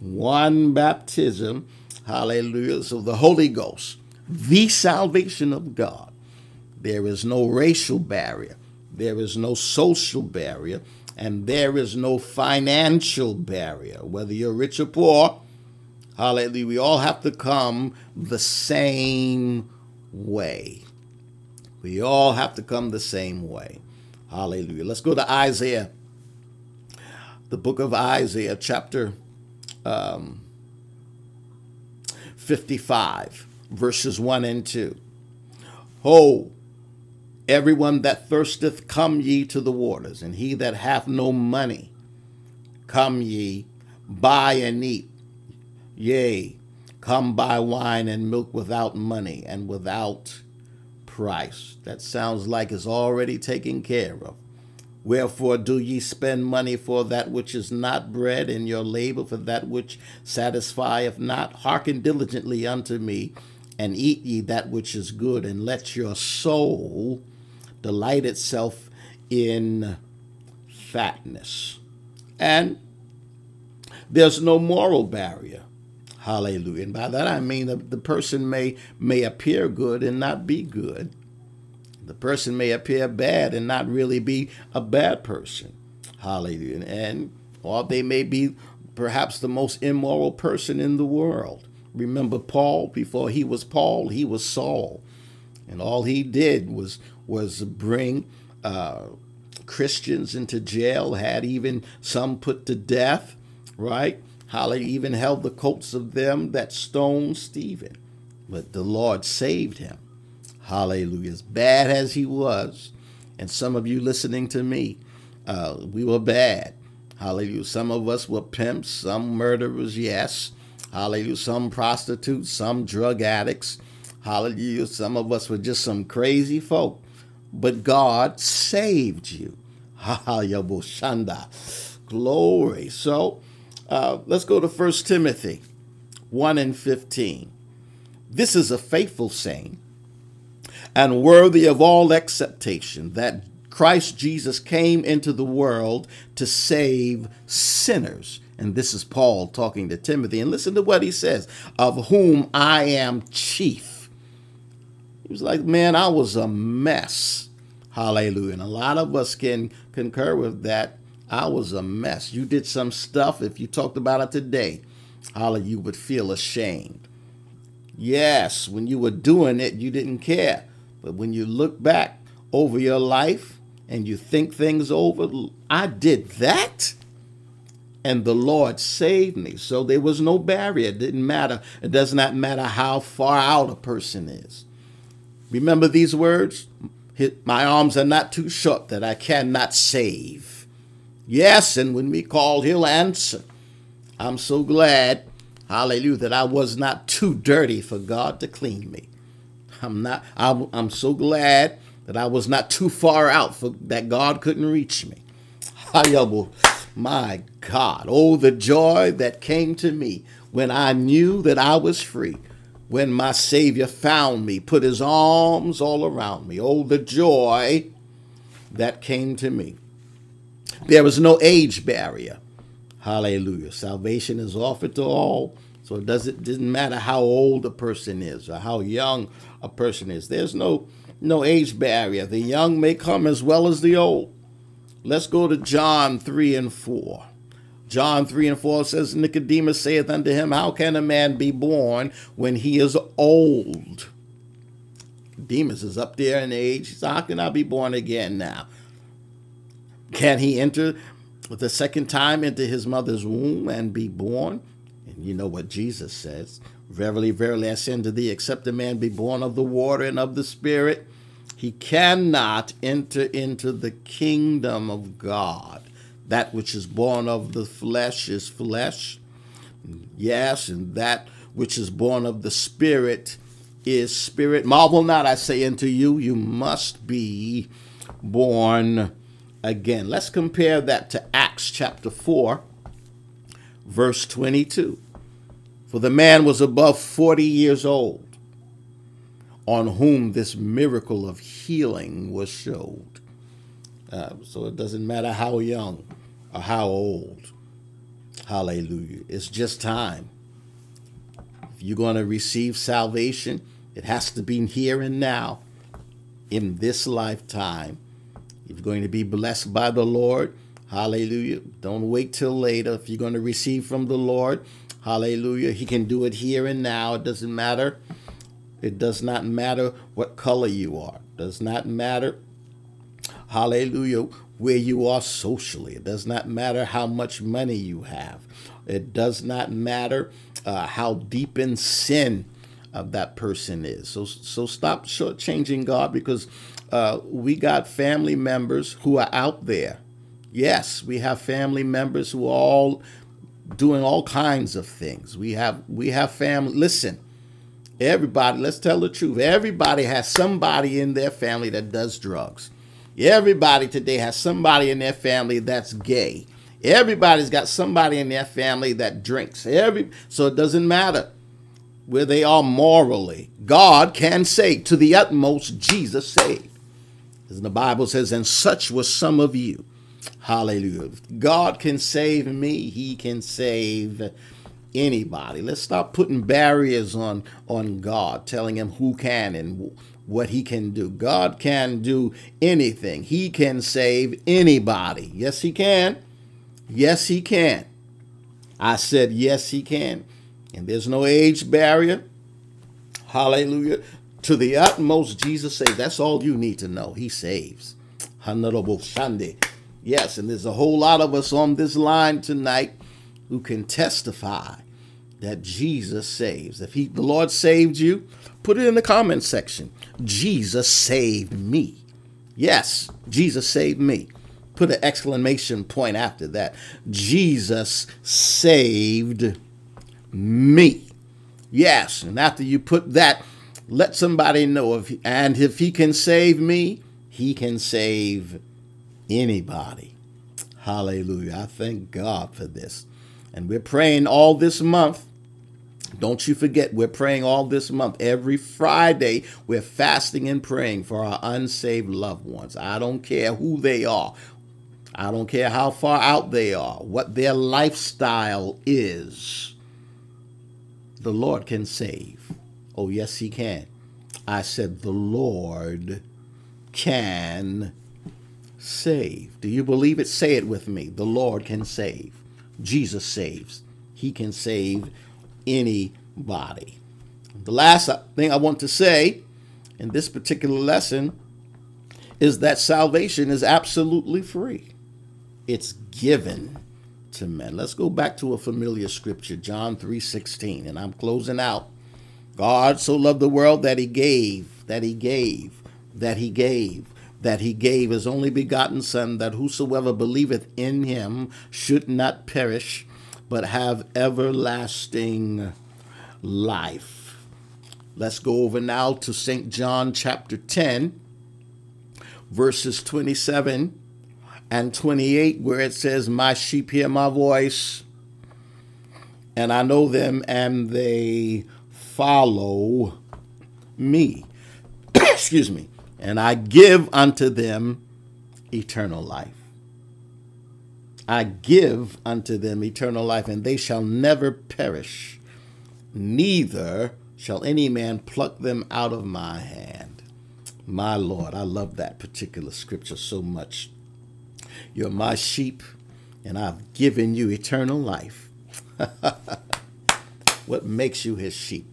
one baptism. Hallelujah. So the Holy Ghost, the salvation of God. There is no racial barrier. There is no social barrier and there is no financial barrier, whether you're rich or poor. Hallelujah. We all have to come the same way. We all have to come the same way. Hallelujah. Let's go to Isaiah, the book of Isaiah, chapter um, 55, verses 1 and 2. Oh, Everyone that thirsteth, come ye to the waters, and he that hath no money, come ye, buy and eat. Yea, come buy wine and milk without money and without price. That sounds like it's already taken care of. Wherefore do ye spend money for that which is not bread, and your labor for that which satisfieth not? Hearken diligently unto me, and eat ye that which is good, and let your soul delight itself in fatness. And there's no moral barrier. Hallelujah. And by that I mean the, the person may may appear good and not be good. The person may appear bad and not really be a bad person. Hallelujah. And or they may be perhaps the most immoral person in the world. Remember Paul, before he was Paul, he was Saul. And all he did was was bring uh, Christians into jail, had even some put to death, right? Hallelujah. Even held the coats of them that stoned Stephen. But the Lord saved him. Hallelujah. As bad as he was, and some of you listening to me, uh, we were bad. Hallelujah. Some of us were pimps, some murderers, yes. Hallelujah. Some prostitutes, some drug addicts. Hallelujah. Some of us were just some crazy folk. But God saved you. <laughs> Hallelujah. Glory. So uh, let's go to 1 Timothy 1 and 15. This is a faithful saying and worthy of all acceptation that Christ Jesus came into the world to save sinners. And this is Paul talking to Timothy. And listen to what he says of whom I am chief. He was like, Man, I was a mess. Hallelujah. And a lot of us can concur with that. I was a mess. You did some stuff, if you talked about it today, hallelujah, you would feel ashamed. Yes, when you were doing it, you didn't care. But when you look back over your life and you think things over, I did that and the Lord saved me. So there was no barrier. It didn't matter. It does not matter how far out a person is. Remember these words? My arms are not too short that I cannot save. Yes, and when we call, he'll answer. I'm so glad, hallelujah, that I was not too dirty for God to clean me. I'm not. I'm, I'm so glad that I was not too far out for that God couldn't reach me. <laughs> Hallelujah! Oh, my God, oh the joy that came to me when I knew that I was free. When my Savior found me, put his arms all around me. Oh, the joy that came to me. There was no age barrier. Hallelujah. Salvation is offered to all. So it doesn't, doesn't matter how old a person is or how young a person is. There's no no age barrier. The young may come as well as the old. Let's go to John 3 and 4. John 3 and 4 says, Nicodemus saith unto him, How can a man be born when he is old? Demas is up there in age. He says, How can I be born again now? Can he enter the second time into his mother's womb and be born? You know what Jesus says Verily, verily, I say unto thee, except a man be born of the water and of the Spirit, he cannot enter into the kingdom of God. That which is born of the flesh is flesh. Yes, and that which is born of the Spirit is spirit. Marvel not, I say unto you, you must be born again. Let's compare that to Acts chapter 4, verse 22 for the man was above 40 years old, on whom this miracle of healing was showed. Uh, so it doesn't matter how young or how old. Hallelujah. It's just time. If you're going to receive salvation, it has to be here and now, in this lifetime. If you're going to be blessed by the Lord, hallelujah. Don't wait till later. If you're going to receive from the Lord, Hallelujah. He can do it here and now. It doesn't matter. It does not matter what color you are. It does not matter. Hallelujah. Where you are socially. It does not matter how much money you have. It does not matter uh, how deep in sin uh, that person is. So, so stop shortchanging God because uh, we got family members who are out there. Yes, we have family members who are all doing all kinds of things. We have we have family. Listen, everybody, let's tell the truth. Everybody has somebody in their family that does drugs. Everybody today has somebody in their family that's gay. Everybody's got somebody in their family that drinks. Every so it doesn't matter where they are morally. God can save to the utmost. Jesus saved, as the Bible says, and such was some of you. Hallelujah. God can save me, he can save anybody. Let's stop putting barriers on on God, telling him who can and what he can do. God can do anything. He can save anybody. Yes, he can. Yes, he can. I said yes, he can. And there's no age barrier. Hallelujah. To the utmost, Jesus saves. That's all you need to know. He saves. Honorable. Yes, and there's a whole lot of us on this line tonight who can testify that Jesus saves. If he, the Lord saved you, put it in the comment section. Jesus saved me. Yes, Jesus saved me. Put an exclamation point after that. Jesus saved me. Yes, and after you put that, let somebody know if and if he can save me, he can save anybody. Hallelujah. I thank God for this. And we're praying all this month. Don't you forget, we're praying all this month. Every Friday, we're fasting and praying for our unsaved loved ones. I don't care who they are. I don't care how far out they are, what their lifestyle is. The Lord can save. Oh, yes, He can. I said, The Lord can save. Do you believe it? Say it with me. The Lord can save. Jesus saves. He can save anybody. The last thing I want to say in this particular lesson is that salvation is absolutely free. It's given to men. Let's go back to a familiar scripture, John 3:16, and I'm closing out. God so loved the world that he gave, that he gave, that he gave that he gave his only begotten Son, that whosoever believeth in him should not perish, but have everlasting life. Let's go over now to St. John chapter 10, verses 27 and 28, where it says, My sheep hear my voice, and I know them, and they follow me. <coughs> Excuse me and I give unto them eternal life. I give unto them eternal life, and they shall never perish, neither shall any man pluck them out of my hand. My Lord, I love that particular scripture so much. You're my sheep, and I've given you eternal life. <laughs> what makes you his sheep?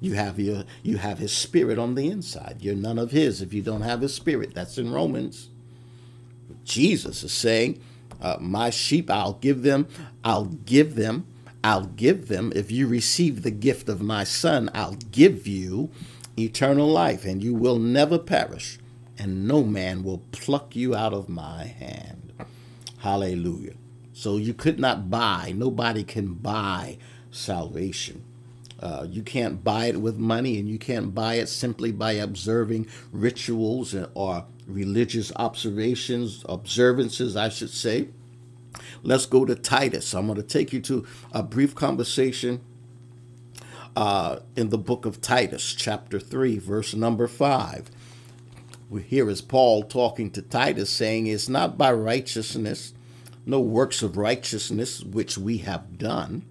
You have your you have his spirit on the inside. You're none of his if you don't have his spirit. That's in Romans. Jesus is saying, uh, "My sheep, I'll give them. I'll give them. I'll give them. If you receive the gift of my Son, I'll give you eternal life, and you will never perish, and no man will pluck you out of my hand." Hallelujah. So you could not buy. Nobody can buy salvation. Uh, you can't buy it with money, and you can't buy it simply by observing rituals or religious observations, observances, I should say. Let's go to Titus. I'm going to take you to a brief conversation uh, in the book of Titus, chapter 3, verse number 5. Here is Paul talking to Titus, saying, It's not by righteousness, no works of righteousness which we have done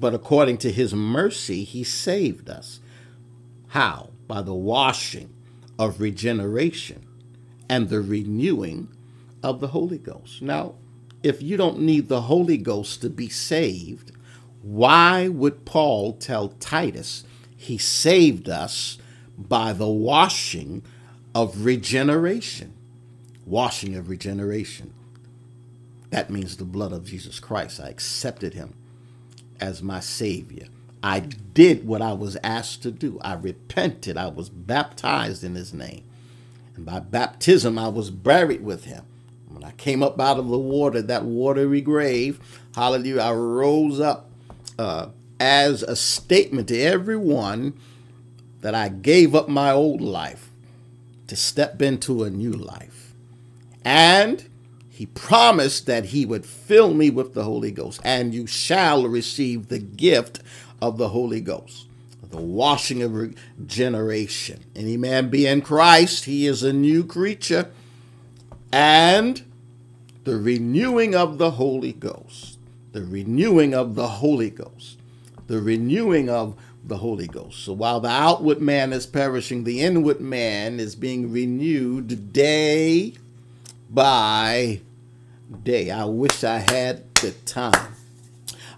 but according to his mercy, he saved us. How? By the washing of regeneration and the renewing of the Holy Ghost. Now, if you don't need the Holy Ghost to be saved, why would Paul tell Titus he saved us by the washing of regeneration? Washing of regeneration. That means the blood of Jesus Christ. I accepted him as my Savior. I did what I was asked to do. I repented. I was baptized in His name. And by baptism, I was buried with Him. When I came up out of the water, that watery grave, hallelujah, I rose up uh, as a statement to everyone that I gave up my old life to step into a new life. And he promised that he would fill me with the Holy Ghost, and you shall receive the gift of the Holy Ghost, the washing of regeneration. Any man be in Christ, he is a new creature, and the renewing of the Holy Ghost, the renewing of the Holy Ghost, the renewing of the Holy Ghost. So while the outward man is perishing, the inward man is being renewed day by day. I wish I had the time.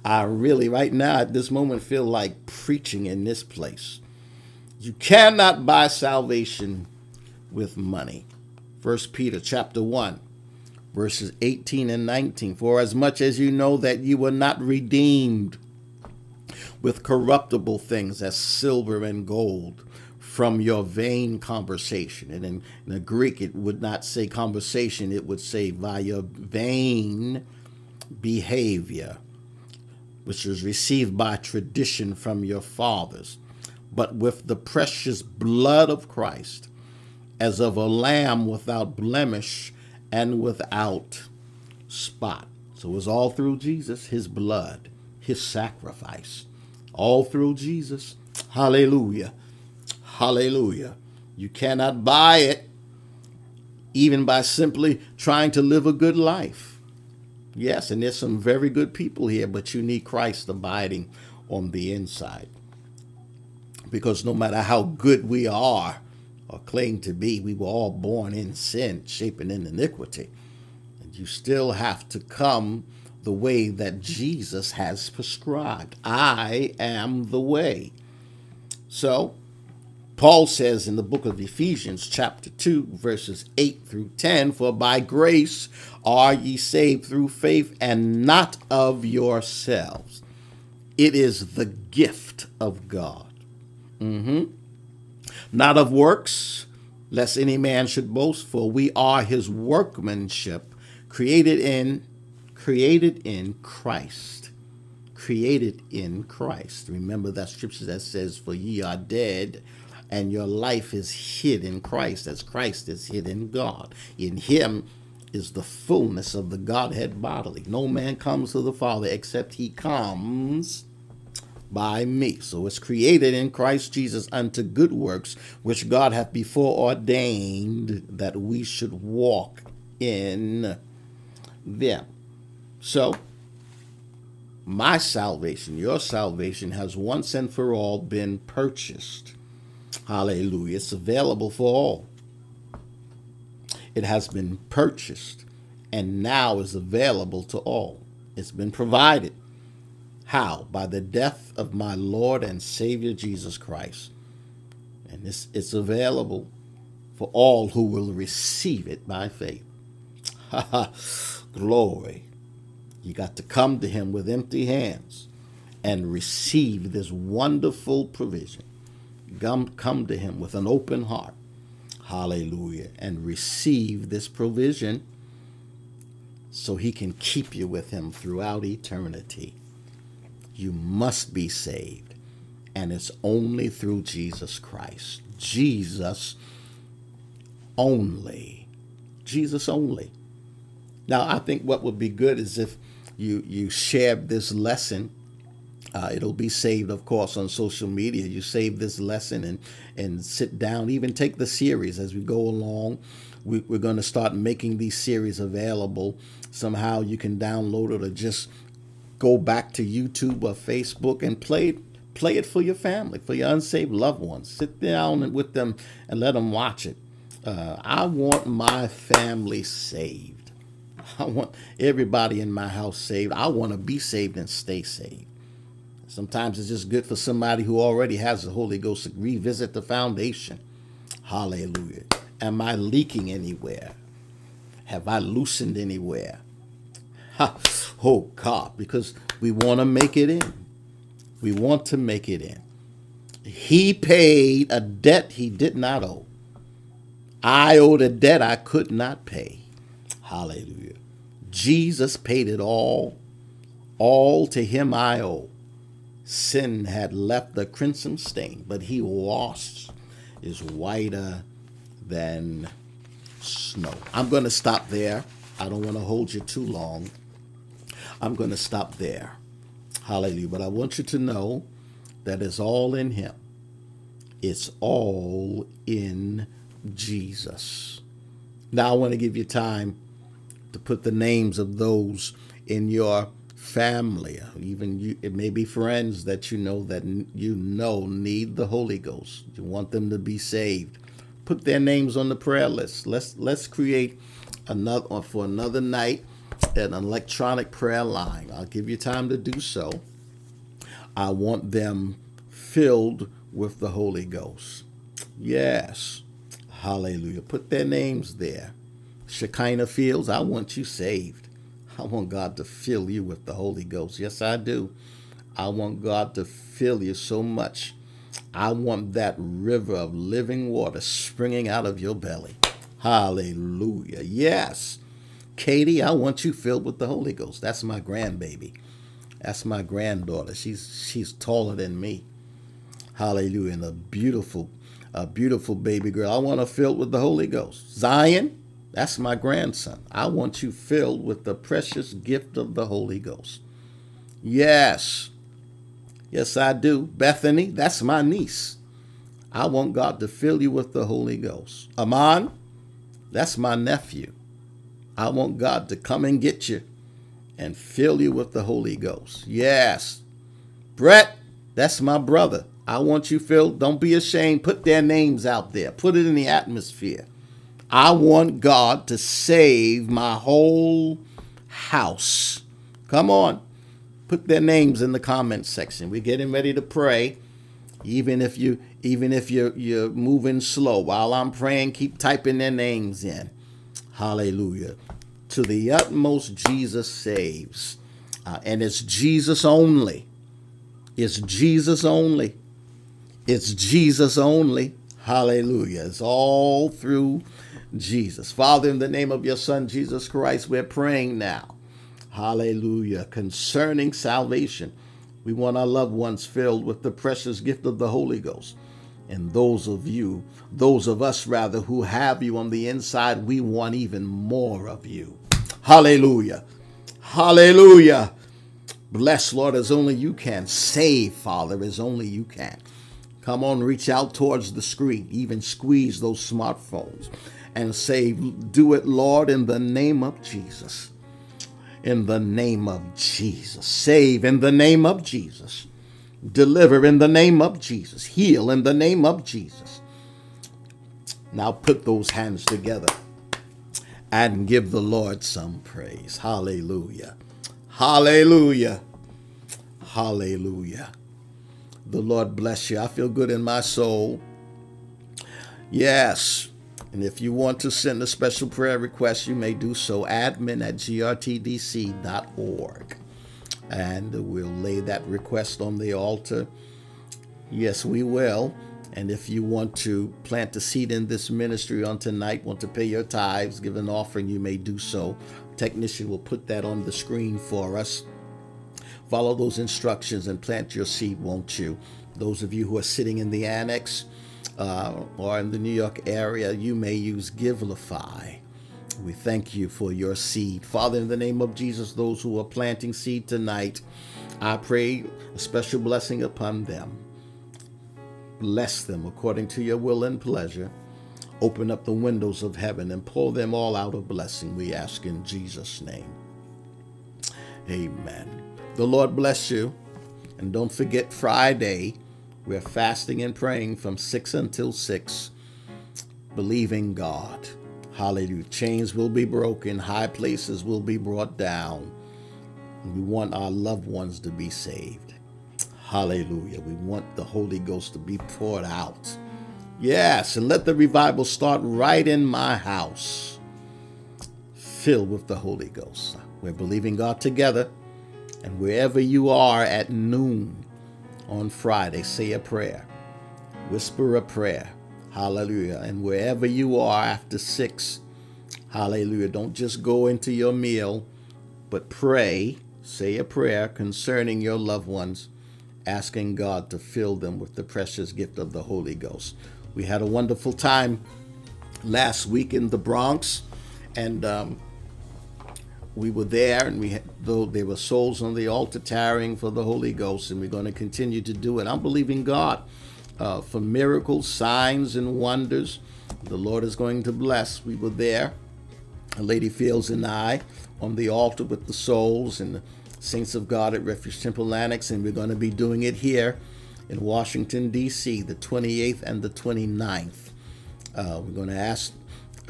I really, right now, at this moment, feel like preaching in this place. You cannot buy salvation with money. First Peter chapter 1, verses 18 and 19. For as much as you know that you were not redeemed with corruptible things as silver and gold from your vain conversation. And in, in the Greek, it would not say conversation, it would say by your vain behavior, which was received by tradition from your fathers, but with the precious blood of Christ, as of a lamb without blemish and without spot. So it was all through Jesus, his blood, his sacrifice all through Jesus. Hallelujah. Hallelujah. You cannot buy it even by simply trying to live a good life. Yes, and there's some very good people here, but you need Christ abiding on the inside. Because no matter how good we are or claim to be, we were all born in sin, shaping in iniquity. And you still have to come the way that Jesus has prescribed. I am the way. So, Paul says in the book of Ephesians, chapter 2, verses 8 through 10 For by grace are ye saved through faith, and not of yourselves. It is the gift of God. Mm-hmm. Not of works, lest any man should boast. for we are his workmanship, created in created in Christ. Created in Christ. Remember that scripture that says, For ye are dead, and your life is hid in Christ, as Christ is hid in God. In him is the fullness of the Godhead bodily. No man comes to the Father except he comes by me. So it's created in Christ Jesus unto good works, which God hath before ordained that we should walk in them. So, my salvation, your salvation, has once and for all been purchased. Hallelujah. It's available for all. It has been purchased and now is available to all. It's been provided. How? By the death of my Lord and Savior Jesus Christ. And it's, it's available for all who will receive it by faith. <laughs> Glory. You got to come to Him with empty hands and receive this wonderful provision. Come, to Him with an open heart. Hallelujah. And receive this provision so He can keep you with Him throughout eternity. You must be saved. And it's only through Jesus Christ. Jesus only. Jesus only. Now, I think what would be good is if you you shared this lesson. Uh, it'll be saved, of course, on social media. You save this lesson and and sit down. Even take the series as we go along. We, we're going to start making these series available. Somehow you can download it or just go back to YouTube or Facebook and play it play it for your family, for your unsaved loved ones. Sit down with them and let them watch it. Uh, I want my family saved. <laughs> I want everybody in my house saved. I want to be saved and stay saved. Sometimes it's just good for somebody who already has the Holy Ghost to revisit the foundation. Hallelujah. Am I leaking anywhere? Have I loosened anywhere? Ha. Oh God, because we want to make it in. We want to make it in. He paid a debt he did not owe. I owed a debt I could not pay. Hallelujah. Jesus paid it all. All to him I owe. Sin had left the crimson stain, but he washed is whiter than snow. I'm going to stop there. I don't want to hold you too long. I'm going to stop there. Hallelujah. But I want you to know that it's all in him. It's all in Jesus. Now I want to give you time to put the names of those in your family, even you, it may be friends that you know that you know need the Holy Ghost. You want them to be saved. Put their names on the prayer list. Let's let's create another uh, for another night an electronic prayer line. I'll give you time to do so. I want them filled with the Holy Ghost. Yes. Hallelujah. Put their names there. Shekinah Fields, I want you saved. I want God to fill you with the Holy Ghost. Yes, I do. I want God to fill you so much. I want that river of living water springing out of your belly. Hallelujah. Yes. Katie, I want you filled with the Holy Ghost. That's my grandbaby. That's my granddaughter. She's she's taller than me. Hallelujah. And a beautiful, a beautiful baby girl. I want her filled with the Holy Ghost. Zion, that's my grandson. I want you filled with the precious gift of the Holy Ghost. Yes. Yes, I do. Bethany, that's my niece. I want God to fill you with the Holy Ghost. Amon, that's my nephew. I want God to come and get you and fill you with the Holy Ghost. Yes. Brett, that's my brother. I want you filled. Don't be ashamed. Put their names out there. Put it in the atmosphere. I want God to save my whole house. Come on put their names in the comments section. We're getting ready to pray. Even if you even if you're you're moving slow while I'm praying, keep typing their names in. Hallelujah. To the utmost, Jesus saves. Uh, and it's Jesus only. It's Jesus only. It's Jesus only. Hallelujah. It's all through Jesus. Father, in the name of your Son, Jesus Christ, we're praying now. Hallelujah. Concerning salvation, we want our loved ones filled with the precious gift of the Holy Ghost. And those of you, those of us rather, who have you on the inside, we want even more of you. Hallelujah. Hallelujah. Bless, Lord, as only you can. Save, Father, as only you can. Come on, reach out towards the screen, even squeeze those smartphones and say, Do it, Lord, in the name of Jesus in the name of Jesus. Save in the name of Jesus. Deliver in the name of Jesus. Heal in the name of Jesus. Now put those hands together and give the Lord some praise. Hallelujah. Hallelujah. Hallelujah. The Lord bless you. I feel good in my soul. Yes. And if you want to send a special prayer request, you may do so admin at grtdc.org. And we'll lay that request on the altar. Yes, we will. And if you want to plant a seed in this ministry on tonight, want to pay your tithes, give an offering, you may do so. Technician will put that on the screen for us. Follow those instructions and plant your seed, won't you? Those of you who are sitting in the annex, uh, or in the New York area, you may use Givelify. We thank you for your seed. Father, in the name of Jesus, those who are planting seed tonight, I pray a special blessing upon them. Bless them according to your will and pleasure. Open up the windows of heaven and pour them all out of blessing, we ask in Jesus' name. Amen. The Lord bless you. And don't forget Friday, we're fasting and praying from 6 until 6, believing God. Hallelujah. Chains will be broken, high places will be brought down. We want our loved ones to be saved. Hallelujah. We want the Holy Ghost to be poured out. Yes, and let the revival start right in my house, filled with the Holy Ghost. We're believing God together, and wherever you are at noon, on Friday, say a prayer. Whisper a prayer. Hallelujah. And wherever you are after six, hallelujah, don't just go into your meal, but pray, say a prayer concerning your loved ones, asking God to fill them with the precious gift of the Holy Ghost. We had a wonderful time last week in the Bronx, and um, we were there and we had, though there were souls on the altar tarrying for the Holy Ghost, and we're going to continue to do it. I'm believing God uh, for miracles, signs, and wonders. The Lord is going to bless. We were there, Lady Fields and I, on the altar with the souls and the saints of God at Refuge Temple Annex, and we're going to be doing it here in Washington, D.C., the 28th and the 29th. Uh, we're going to ask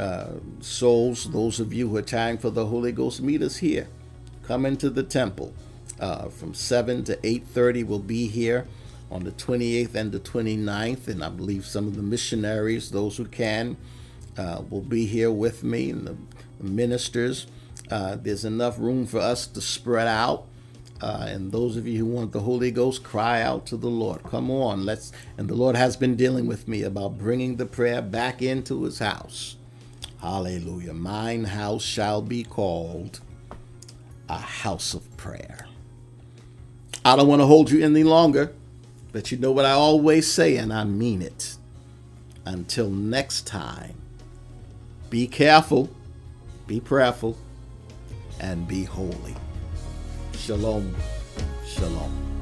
uh, souls, those of you who are trying for the Holy Ghost, meet us here. Come into the temple. Uh, from 7 to 8.30 we'll be here on the 28th and the 29th. And I believe some of the missionaries, those who can, uh, will be here with me and the ministers. Uh, there's enough room for us to spread out. Uh, and those of you who want the Holy Ghost, cry out to the Lord. Come on, let's. And the Lord has been dealing with me about bringing the prayer back into His house. Hallelujah. Mine house shall be called a house of prayer. I don't want to hold you any longer, but you know what I always say, and I mean it. Until next time, be careful, be prayerful, and be holy. Shalom. Shalom.